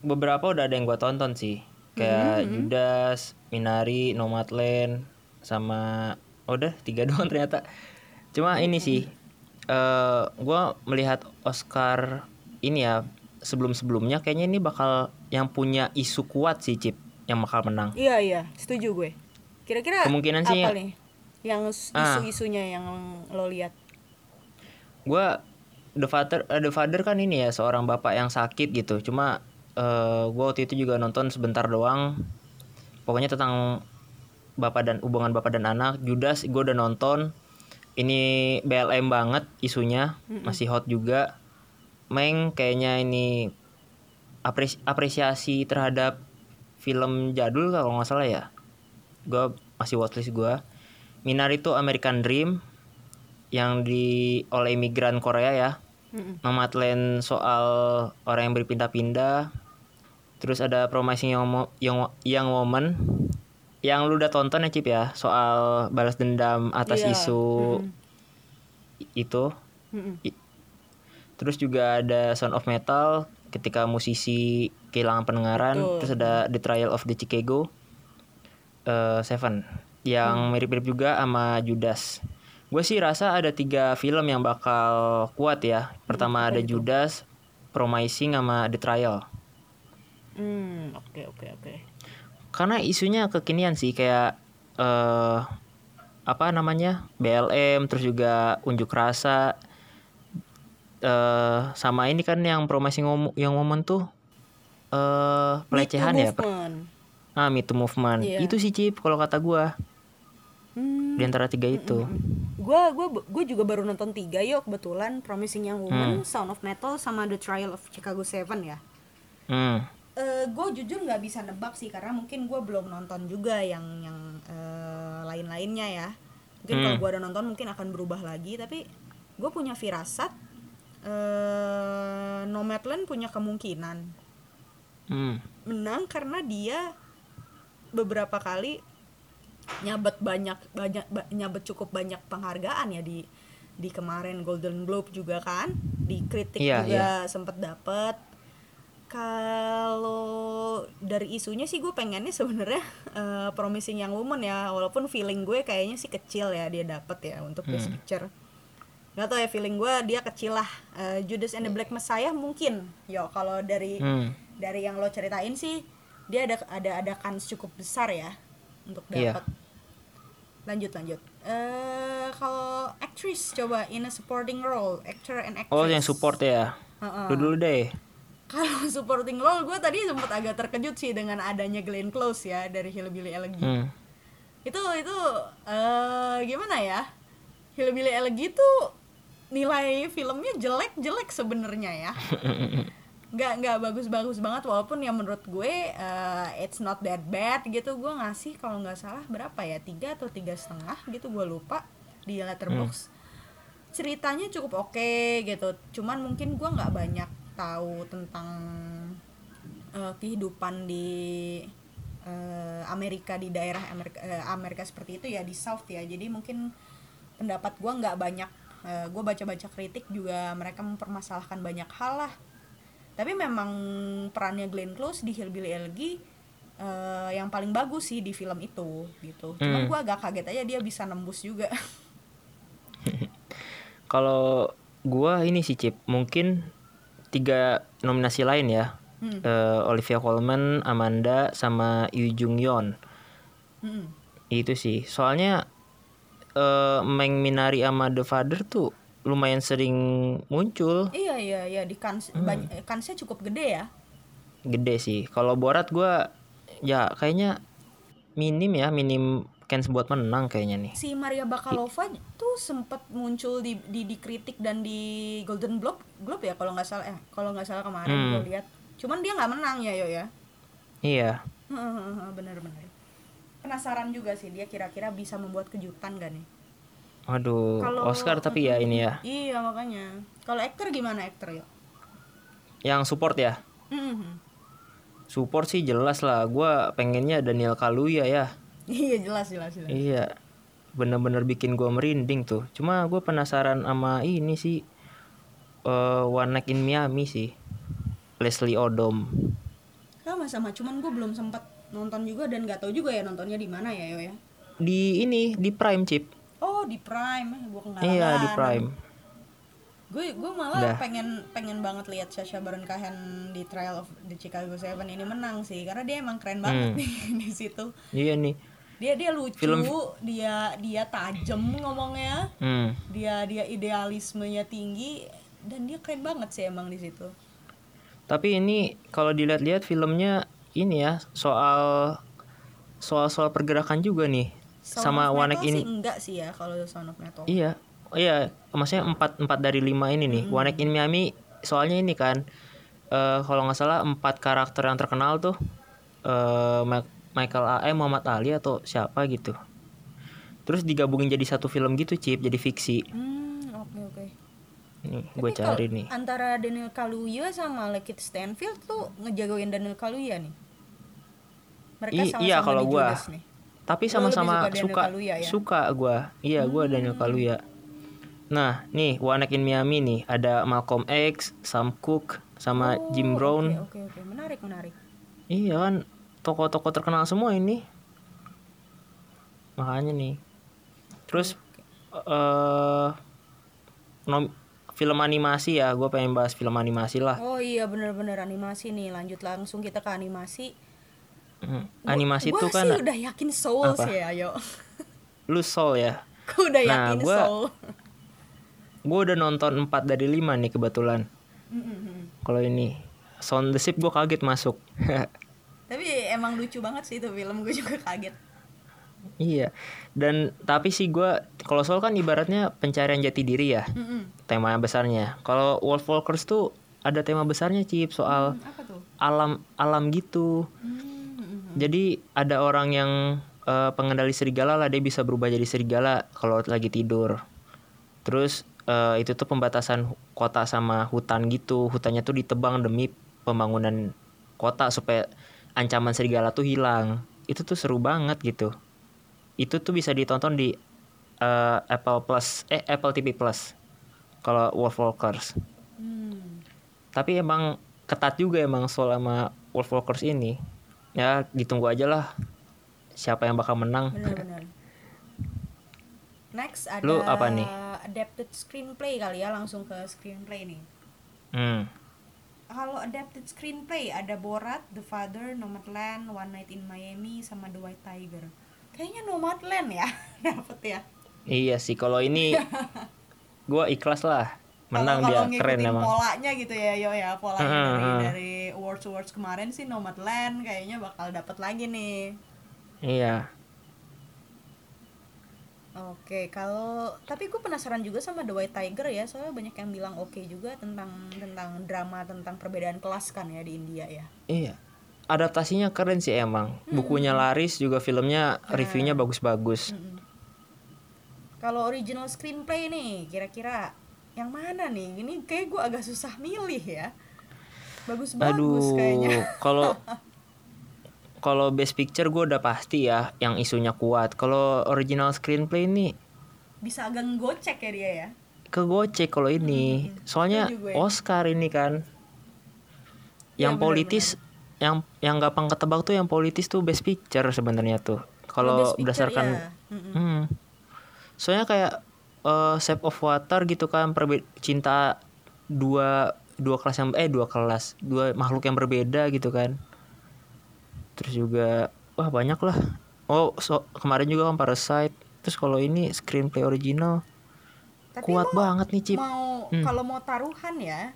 Beberapa udah ada yang gua tonton sih. Kayak Hmm, Judas, Minari, Nomadland sama oh, udah tiga doang ternyata. Cuma ini sih eh gua melihat Oscar ini ya sebelum-sebelumnya kayaknya ini bakal yang punya isu kuat sih Cip yang bakal menang. Iya, iya, setuju gue. Kira-kira Kemungkinan sih apa ya- nih yang Ah. isu-isunya yang lo lihat? Gua The Father eh, The Father kan ini ya seorang bapak yang sakit gitu. Cuma eh gua waktu itu juga nonton sebentar doang. Pokoknya tentang bapak dan hubungan bapak dan anak. Judas gue udah nonton. Ini BLM banget isunya, masih hot juga. Meng kayaknya ini apres- apresiasi terhadap film jadul kalau nggak salah ya. Gue masih watchlist gue. Minari itu American Dream yang di oleh imigran Korea ya. Nomadland soal orang yang berpindah-pindah. Terus ada Promising Young, Young, Young Woman yang lu udah tonton ya Cip ya soal balas dendam atas Iya, isu itu. Mm-mm. Terus juga ada Sound of Metal ketika musisi kehilangan pendengaran. Betul. Terus ada The Trial of the Chicago eh, Seven yang mirip-mirip juga sama Judas. Gue sih rasa ada tiga film yang bakal kuat ya. Pertama ada Judas, Promising sama The Trial. Hmm, oke oke oke. Karena isunya kekinian sih kayak eh apa namanya BLM terus juga unjuk rasa eh sama ini kan yang Promising yang Woman tuh eh pelecehan ya. per-. Ah, Me Too Movement. Iya. Itu sih Cip kalau kata gua Hmm. di antara tiga itu. Gua gua gua juga baru nonton tiga yuk kebetulan Promising Young Woman, Hmm. Sound of Metal sama The Trial of Chicago Seven ya. Hmm. gue jujur nggak bisa nebak sih karena mungkin gue belum nonton juga yang yang eh, lain-lainnya ya. Mungkin kalau Hmm. gue udah nonton mungkin akan berubah lagi tapi gue punya firasat eh Nomadland punya kemungkinan Hmm. menang karena dia beberapa kali nyabet banyak banyak ba- nyabet cukup banyak penghargaan ya di di kemarin Golden Globe juga kan di kritik Iya, juga sempet dapet. Kalau dari isunya sih gue pengennya sebenarnya eh, Promising Young Woman ya walaupun feeling gue kayaknya sih kecil ya dia dapet ya untuk Best Hmm. Picture. Nggak tau ya feeling gue dia kecil lah. Eh, Judas and the Black Messiah mungkin. Yo kalau dari Hmm. dari yang lo ceritain sih dia ada ada ada kans cukup besar ya untuk Iya. dapat lanjut lanjut eh kalau actress coba in a supporting role actor and actress Oh yang support ya. Heeh. Lu dulu deh. kalau supporting role gue tadi sempat agak terkejut sih dengan adanya Glenn Close ya dari Hillbilly Elegy Hmm. itu itu eh gimana ya Hillbilly Elegy itu nilai filmnya jelek jelek sebenarnya ya nggak nggak bagus-bagus banget walaupun ya menurut gue eh, it's not that bad gitu. Gue ngasih kalau nggak salah berapa ya tiga atau tiga setengah gitu gue lupa di letterbox. Ceritanya cukup oke gitu cuman mungkin gue nggak banyak tahu tentang eh, kehidupan di eh, Amerika di daerah Amerika eh, Amerika seperti itu ya di South ya. Jadi mungkin pendapat gue nggak banyak gue baca-baca kritik juga mereka mempermasalahkan banyak hal lah tapi memang perannya Glenn Close di Hillbilly Elegy eh, yang paling bagus sih di film itu gitu cuman Hmm. gue agak kaget aja dia bisa nembus juga Kalau gua ini sih Cip, mungkin tiga nominasi lain ya. Hmm. Eh, Olivia Colman, Amanda, sama Yu Jung Yeon. Mm-mm. Itu sih. Soalnya eh Meng Minari sama The Father tuh lumayan sering muncul. iya iya iya di kans bany- eh, kansnya cukup gede ya Gede sih. Kalau Borat gua ya kayaknya minim ya, minim chance buat menang kayaknya nih. si Maria Bakalova tuh sempat muncul di, di dikritik dan di Golden Globe Globe ya kalau nggak salah eh kalau nggak salah kemarin Hmm. gue lihat cuman dia nggak menang ya yo ya Iya. bener-bener penasaran juga sih dia kira-kira bisa membuat kejutan gak nih Waduh, Kalau- Oscar tapi ya ini ya. iya makanya kalau aktor gimana aktor ya Yang support ya. Mhm. Support sih jelas lah. Gua pengennya Daniel Kaluuya ya. iya jelas jelas jelas Iya. Bener-bener bikin gua merinding tuh. Cuma gue penasaran sama ini sih. eh One Night in Miami sih. Leslie Odom. sama sama cuman gue belum sempat nonton juga dan nggak tahu juga ya nontonnya di mana ya yo ya Di ini di Prime chip. Oh di Prime gue ketinggalan Iya di Prime. gue gue malah Udah. pengen pengen banget lihat Sacha Baron Cohen di Trial of the Chicago Seven ini menang sih karena dia emang keren banget Hmm. nih di situ Iya nih. dia dia lucu Film- dia dia tajam ngomongnya Hmm. dia dia idealismenya tinggi dan dia keren banget sih emang di situ Tapi ini kalau dilihat-lihat filmnya ini ya soal soal soal pergerakan juga nih. Sound sama of One Metal Night in sih enggak sih ya kalau Sound of Metal Iya, oh iya, maksudnya empat empat dari lima ini nih. One Night in Miami, soalnya ini kan, eh kalau nggak salah empat karakter yang terkenal tuh, eh Ma- Michael A. eh, Muhammad Ali atau siapa gitu. Terus digabungin jadi satu film gitu, Cip, jadi fiksi. hmm oke oke Nih, gue cari nih. antara Daniel Kaluuya sama Lakeith Stanfield tuh ngejagain Daniel Kaluuya nih mereka I- sama-sama iya, kalau gua. Nih Tapi sama-sama suka Kaluuya ya? suka gua. Iya, gua Daniel Kaluuya. Nah, nih One Night in Miami nih, ada Malcolm X, Sam Cooke, sama Oh, Jim Brown. Oke oke oke. menarik menarik. Iya kan tokoh-tokoh terkenal semua ini. Makanya nih. Terus eh nom- film animasi ya, gue pengen bahas film animasi lah. Oh iya bener-bener animasi nih. Lanjut langsung kita ke animasi. Hmm, Gua- Animasi gua itu kan sih udah yakin Soul apa? sih ya, ayo. lu Soul ya. Gue udah Nah, yakin gua- Soul. Gue udah nonton 4 dari 5 nih kebetulan. Kalau ini Sound the Ship gue kaget masuk. Tapi emang lucu banget sih itu film. Gue juga kaget. iya. Dan tapi sih gue kalau Soul kan ibaratnya pencarian jati diri ya, Mm-mm. tema besarnya. Kalau Wolfwalkers tuh ada tema besarnya Cip soal Hmm, apa tuh? alam alam gitu. Hmm, Jadi ada orang yang eh, pengendali serigala lah dia bisa berubah jadi serigala kalau lagi tidur. Terus eh, itu tuh pembatasan kota sama hutan gitu. Hutannya tuh ditebang demi pembangunan kota supaya ancaman serigala tuh hilang. Itu tuh seru banget gitu. Itu tuh bisa ditonton di eh, Apple Plus eh Apple TV Plus. Kalau Wolfwalkers. Hmm. Tapi emang ketat juga emang soal sama Wolfwalkers ini. Ya ditunggu aja lah siapa yang bakal menang. Bener-bener. Next ada Lu apa nih? adapted screenplay kali ya, langsung ke screenplay nih. Hmm. Kalau adapted screenplay ada Borat, The Father, Nomadland, One Night in Miami, sama The White Tiger. Kayaknya Nomadland ya dapet ya. Iya sih kalau ini gua ikhlas lah. Menang Kalau- dia kalau keren ngikutin emang. polanya gitu ya yo ya polanya Hmm, dari hmm. dari awards awards kemarin sih Nomadland kayaknya bakal dapet lagi nih. Iya. Oke, kalau tapi gue penasaran juga sama The White Tiger ya, soalnya banyak yang bilang oke juga tentang tentang drama tentang perbedaan kelas kan ya di India ya. Iya. Adaptasinya keren sih emang. Bukunya laris juga filmnya reviewnya bagus-bagus. Mm-mm. Kalau original screenplay nih, kira-kira yang mana nih? Ini kayak gue agak susah milih ya. Bagus-bagus kayaknya. Aduh, kalau kalau best picture gue udah pasti ya yang isunya kuat. Kalau original screenplay ini Bisa agak ngegocek ya dia ya. kegocek kalau ini. Soalnya setuju gue. Oscar ini kan. Iya, Yang benar, politis yang yang gampang ketebak tuh yang politis tuh best picture sebenarnya tuh. Kalau Picture, berdasarkan ya. Hmm. Soalnya kayak eh, Shape of Water gitu kan perbe cinta dua dua kelas yang eh dua kelas dua makhluk yang berbeda gitu kan. Terus juga wah banyak lah. Oh so, kemarin juga kan Parasite. Terus kalau ini screenplay original Tapi kuat mau- banget nih Cip. Mau Hmm. kalau mau taruhan ya,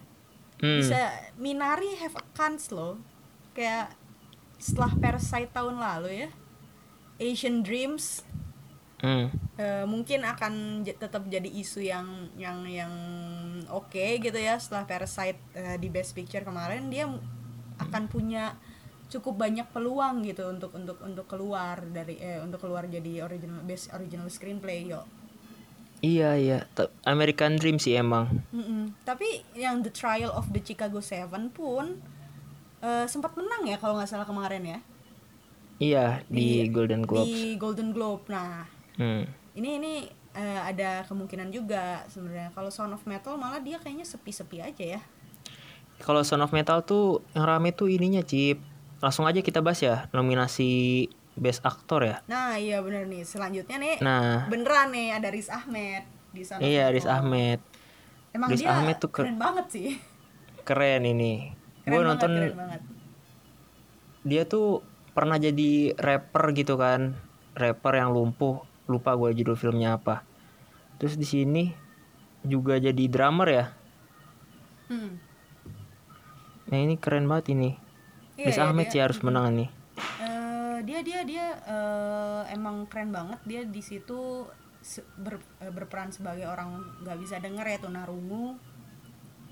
Hmm. bisa Minari have a chance loh. Kayak setelah Parasite tahun lalu ya. Asian Dreams Hmm. eh, mungkin akan tetap jadi isu yang yang yang oke gitu ya setelah Parasite eh, di Best Picture kemarin dia akan punya cukup banyak peluang gitu untuk untuk untuk keluar dari eh untuk keluar jadi original best original screenplay yo. Iya iya. American Dream sih emang. Mm-mm. Tapi yang The Trial of the Chicago Seven pun eh, sempat menang ya kalau nggak salah kemarin ya Iya di, Golden Globes. di Golden Globe. Nah Hmm. ini ini eh, ada kemungkinan juga sebenarnya kalau Sound of Metal malah dia kayaknya sepi-sepi aja ya. Kalau Son of Metal tuh yang rame tuh ininya Cip. Langsung aja kita bahas ya nominasi Best Actor ya. Nah iya bener nih selanjutnya nih Nah, beneran nih ada Riz Ahmed di sana. iya Riz Ahmed. Emang Riz dia Ahmed tuh ke- keren banget sih. Keren ini. Keren Gue banget, nonton keren banget. dia tuh pernah jadi rapper gitu kan. Rapper yang lumpuh. Lupa gue judul filmnya apa. Terus di sini juga jadi drummer ya. Hmm. Nah ini keren banget ini. Iya, Riz iya, Ahmed dia- sih harus menang nih. Eh, dia dia dia eh, emang keren banget dia di situ ber- eh, berperan sebagai orang nggak bisa denger ya tunarungu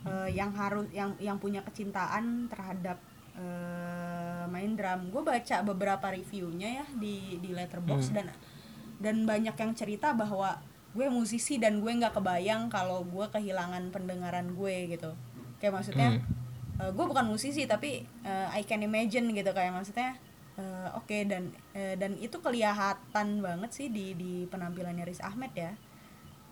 eh, yang harus yang yang punya kecintaan terhadap eh, main drum gue baca beberapa reviewnya ya di di letterbox dan dan banyak yang cerita bahwa gue musisi dan gue nggak kebayang kalau gue kehilangan pendengaran gue gitu. Kayak maksudnya eh, gue bukan musisi tapi eh, I can imagine gitu. Kayak maksudnya eh, oke dan eh, dan itu kelihatan banget sih di di penampilannya Riz Ahmed ya.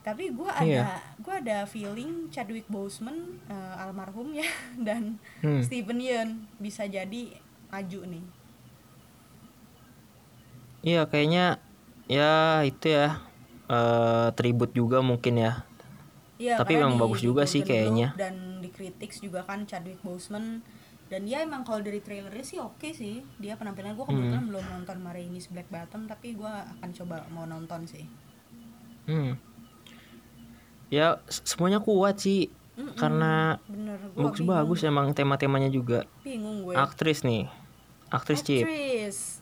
Tapi gue ada Iya. gue ada feeling Chadwick Boseman eh, almarhum ya dan Hmm. Steven Yeun bisa jadi maju nih. Iya kayaknya ya itu ya eh tribut juga mungkin ya. Iya, Tapi karena emang di- bagus di juga Golden sih kayaknya. Dan di critics juga kan Chadwick Boseman dan dia emang kalau dari trailernya sih oke sih. Dia penampilan gue kebetulan Hmm. belum nonton Marini's Black Bottom tapi gue akan coba mau nonton sih. Hmm. Ya semuanya kuat sih Mm-mm, karena bener bagus-bagus emang tema-temanya juga. bingung gue. Aktris nih. Aktris Cip. Aktris.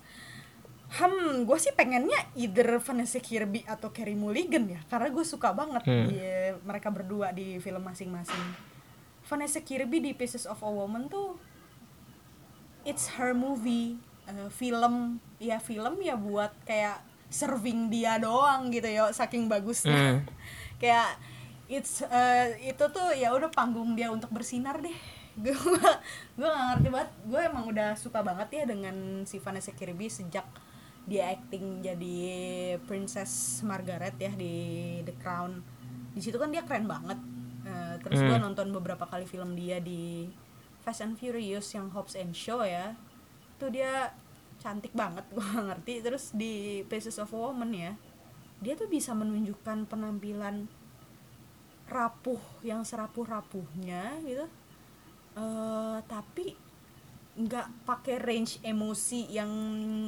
Hmm, gue sih pengennya either Vanessa Kirby atau Carey Mulligan ya, karena gue suka banget Hmm. di- mereka berdua di film masing-masing. Vanessa Kirby di Pieces of a Woman tuh, it's her movie, eh, film, ya film ya buat kayak serving dia doang gitu ya, saking bagusnya. Hmm. kayak it's eh, itu tuh ya udah panggung dia untuk bersinar deh gue gue gak ngerti banget gue emang udah suka banget ya dengan si Vanessa Kirby sejak dia acting jadi Princess Margaret ya di The Crown. Di situ kan dia keren banget. Eh, terus gue Hmm. nonton beberapa kali film dia di Fast and Furious yang Hobbs and Shaw ya. Tuh dia cantik banget gue ngerti. Terus di Places of Woman ya dia tuh bisa menunjukkan penampilan rapuh yang serapuh rapuhnya gitu. Eh tapi nggak pakai range emosi yang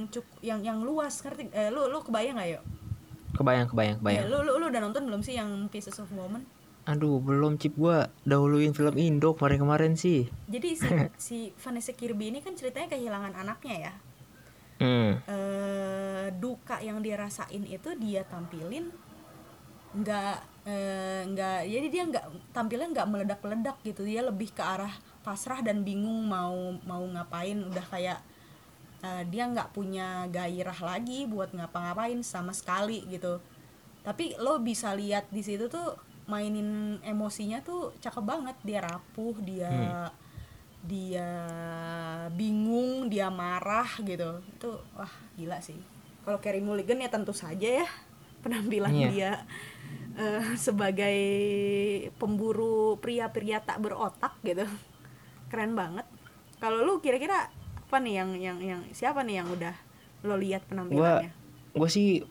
cukup yang yang luas ngerti? Eh, lu lu kebayang nggak yuk kebayang kebayang kebayang. Ya, lu, lu lu udah nonton belum sih yang Pieces of Woman? Aduh belum cip. Gua dahuluin film Indo kemarin-kemarin sih. Jadi si si Vanessa Kirby ini kan ceritanya kehilangan anaknya ya? Hmm. Eh duka yang dia rasain itu dia tampilin nggak eh, nggak jadi dia nggak tampilnya nggak meledak-meledak gitu. Dia lebih ke arah pasrah dan bingung mau mau ngapain. Udah kayak eh, dia nggak punya gairah lagi buat ngapa-ngapain sama sekali gitu. Tapi lo bisa lihat di situ tuh mainin emosinya tuh cakep banget. Dia rapuh dia dia bingung dia marah gitu. Itu wah gila sih. Kalau Carey Mulligan ya tentu saja ya penampilan Iya. dia eh, sebagai pemburu pria-pria tak berotak gitu keren banget. Kalau lu kira-kira apa nih yang yang yang siapa nih yang udah lo lihat penampilannya? Gue sih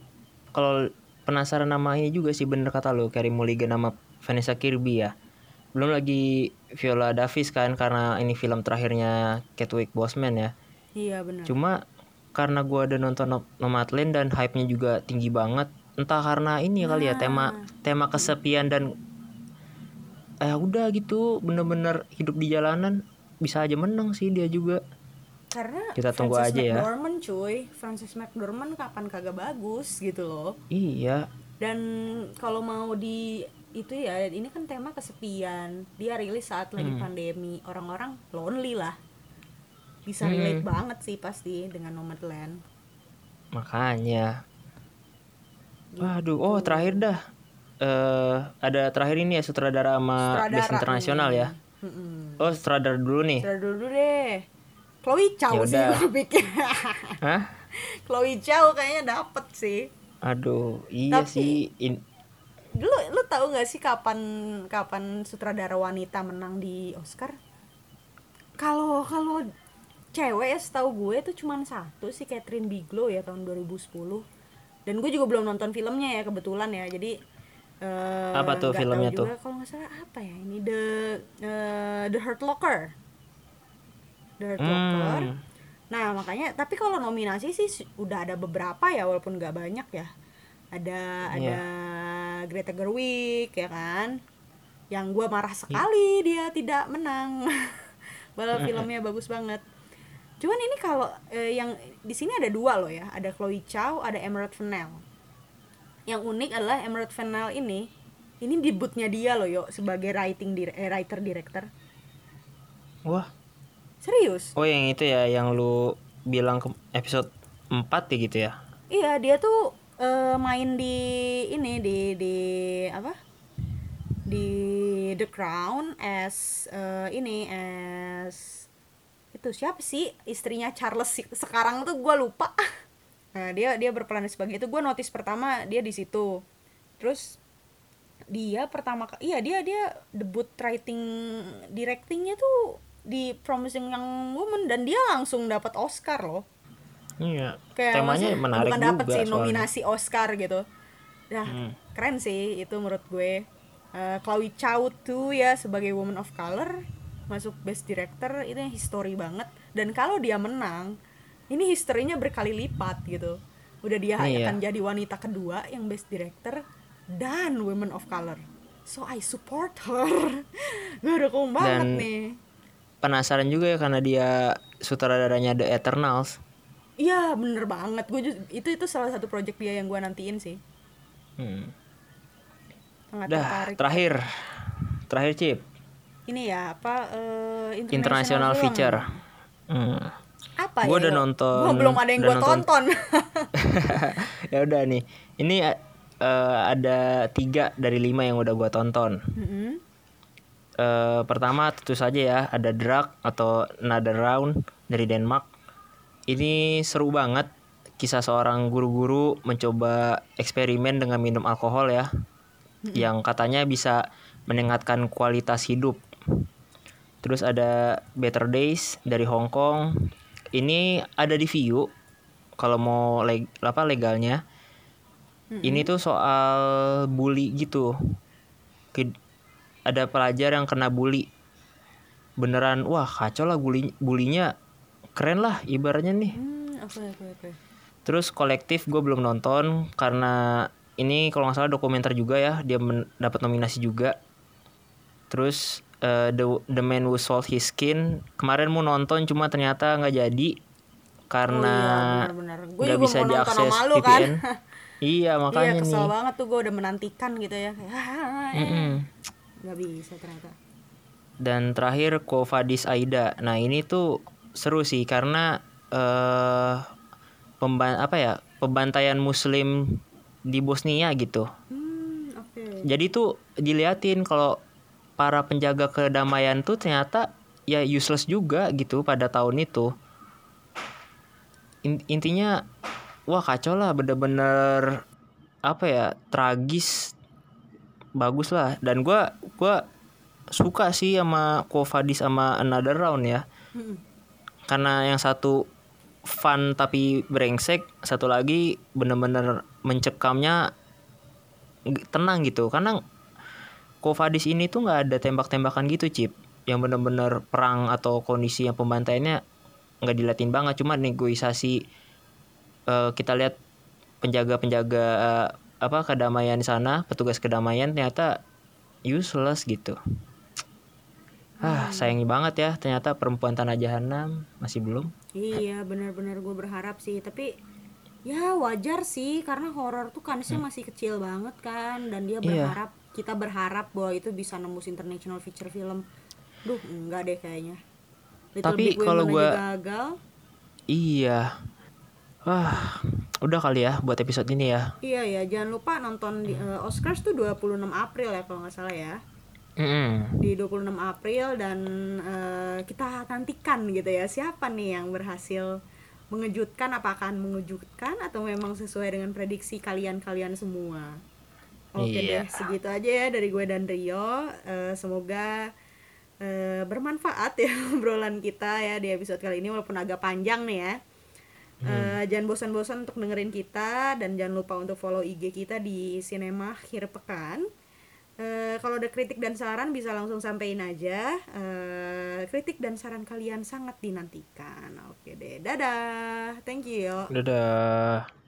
kalau penasaran nama ini juga sih bener kata lo Carey Mulligan sama Vanessa Kirby ya. Belum lagi Viola Davis kan karena ini film terakhirnya Chadwick Boseman ya. Iya benar cuma karena gue ada nonton No- Nomadland dan hype-nya juga tinggi banget entah karena ini kali ya tema tema kesepian dan eh udah gitu. Bener-bener hidup di jalanan bisa aja menang sih dia juga. Karena Kita tunggu aja ya. McDormand cuy. Francis McDormand kapan kagak bagus gitu loh. Iya. Dan kalau mau di itu ya ini kan tema kesepian. Dia rilis saat lagi Hmm. pandemi. Orang-orang lonely lah. Bisa relate banget sih pasti dengan Nomadland. Makanya. Waduh. Oh terakhir dah eh ada terakhir ini ya sutradara sama best internasional ya. Mm-mm. oh sutradara dulu nih. Sutradara dulu deh. Chloe Chow sih Yaudah. gue pikir. Hah? Chloe Chow kayaknya dapet sih. Aduh iya Tapi- sih. In- lu lu tahu nggak sih kapan kapan sutradara wanita menang di Oscar? Kalau kalau cewek ya setahu gue itu cuman satu sih Catherine Bigelow ya tahun 2010 dan gue juga belum nonton filmnya ya kebetulan ya. Jadi eh, Apa tuh filmnya juga. tuh? kalau nggak salah apa ya ini the eh, the Hurt Locker the Hurt Locker Hmm. Nah makanya tapi kalau nominasi sih udah ada beberapa ya walaupun nggak banyak ya. Ada Iya. ada Greta Gerwig ya kan. Yang gua marah sekali dia tidak menang. Padahal filmnya bagus banget. Cuman ini kalau eh, yang di sini ada dua loh ya. Ada Chloe Chow, ada Emerald Fennell. Yang unik adalah Emerald Fennell ini ini debutnya dia loh yo sebagai writing dir- eh, writer director. wah Serius? oh yang itu ya yang lu bilang ke episode 4 ya gitu ya Iya, dia tuh eh, main di ini di di apa? Di The Crown as eh, ini as itu siapa sih istrinya Charles sekarang tuh gue lupa. Nah, dia dia berperan sebagai itu. Gue notice pertama dia di situ. Terus dia pertama iya dia dia debut writing directingnya tuh di Promising Young Woman dan dia langsung dapat Oscar loh iya kayak temanya menarik bukan juga dapet sih soalnya. Hmm. nominasi Oscar gitu nah keren sih itu menurut gue Eh, Chloe Chow tuh ya sebagai woman of color masuk best director itu yang history banget dan kalau dia menang ini historinya berkali lipat gitu. Udah dia Iya. akan jadi wanita kedua yang best director dan women of color. So I support her. Gue dukung banget Dan- nih. penasaran juga ya karena dia sutradaranya The Eternals. Iya bener banget. Gue itu itu salah satu project dia yang gue nantiin sih. Hmm. sangat dah tertarik. terakhir. Terakhir chip ini ya apa eh, international film. feature. Hmm. Apa Gua ya udah nonton- Gua belum ada yang gue nonton. tonton ya udah nih ini eh, ada tiga dari lima yang udah gua tonton Mm-mm. Eh, pertama tentu saja ya ada Drag atau Another Round dari Denmark. Ini seru banget kisah seorang guru-guru mencoba eksperimen dengan minum alkohol ya. Yang katanya bisa meningkatkan kualitas hidup. Terus ada Better Days dari Hong Kong. Ini ada di View kalau mau leg apa legalnya. Ini tuh soal bully gitu. Ke- ada pelajar yang kena bully. Beneran, wah kacau lah bully bulinya keren lah ibaratnya nih. Hmm, oke oke oke. Terus kolektif gue belum nonton karena ini kalau nggak salah dokumenter juga ya dia dapat nominasi juga. Terus eh, the the man who sold his skin kemarin mau nonton cuma ternyata nggak jadi karena Oh iya, nggak bisa diakses sama lu, kan. VPN. iya Iya makanya kesel nih. banget tuh gue udah menantikan gitu ya. Kayak, "Ah, Mm-mm. Nggak bisa ternyata. Dan terakhir Kovadis Aida. Nah ini tuh seru sih karena eh pemban apa ya pembantaian Muslim di Bosnia gitu. Hmm, oke. Jadi tuh diliatin kalau para penjaga kedamaian tuh ternyata ya useless juga gitu pada tahun itu. In- intinya wah kacau lah bener-bener apa ya tragis bagus lah dan gua gua suka sih sama Kovadis sama Another Round ya Mm-mm. karena yang satu fun tapi brengsek satu lagi bener-bener mencekamnya tenang gitu karena Kovadis ini tuh nggak ada tembak-tembakan gitu Cip. Yang bener-bener perang atau kondisi yang pembantaiannya nggak dilatin banget. Cuma negosiasi eh, kita lihat penjaga-penjaga eh, apa kedamaian di sana petugas kedamaian ternyata useless gitu. Ah sayang banget ya ternyata perempuan tanah jahanam masih belum. Iya benar-benar gue berharap sih. Tapi ya wajar sih karena horor tuh kansnya masih kecil banget kan dan dia Hmm. Iya. Kita berharap bahwa itu bisa nembus international feature film. Duh enggak deh kayaknya. Little Tapi kalau gua- gagal. Iya. Wah, udah kali ya buat episode ini ya. Iya ya jangan lupa nonton di eh, Oscars tuh 26 April ya kalau nggak salah ya. Mm-mm. Di 26 April dan eh, kita nantikan gitu ya siapa nih yang berhasil mengejutkan apakah akan mengejutkan atau memang sesuai dengan prediksi kalian-kalian semua. Oke Iya. deh, segitu aja ya dari gue dan Rio. Eh, semoga eh, bermanfaat ya obrolan kita ya di episode kali ini walaupun agak panjang nih ya. Eh, jangan bosan-bosan untuk dengerin kita dan jangan lupa untuk follow IG kita di Cinema Akhir Pekan. Eh, kalau ada kritik dan saran bisa langsung sampein aja. Eh, kritik dan saran kalian sangat dinantikan. Oke deh, dadah. Thank you. Yo. Dadah.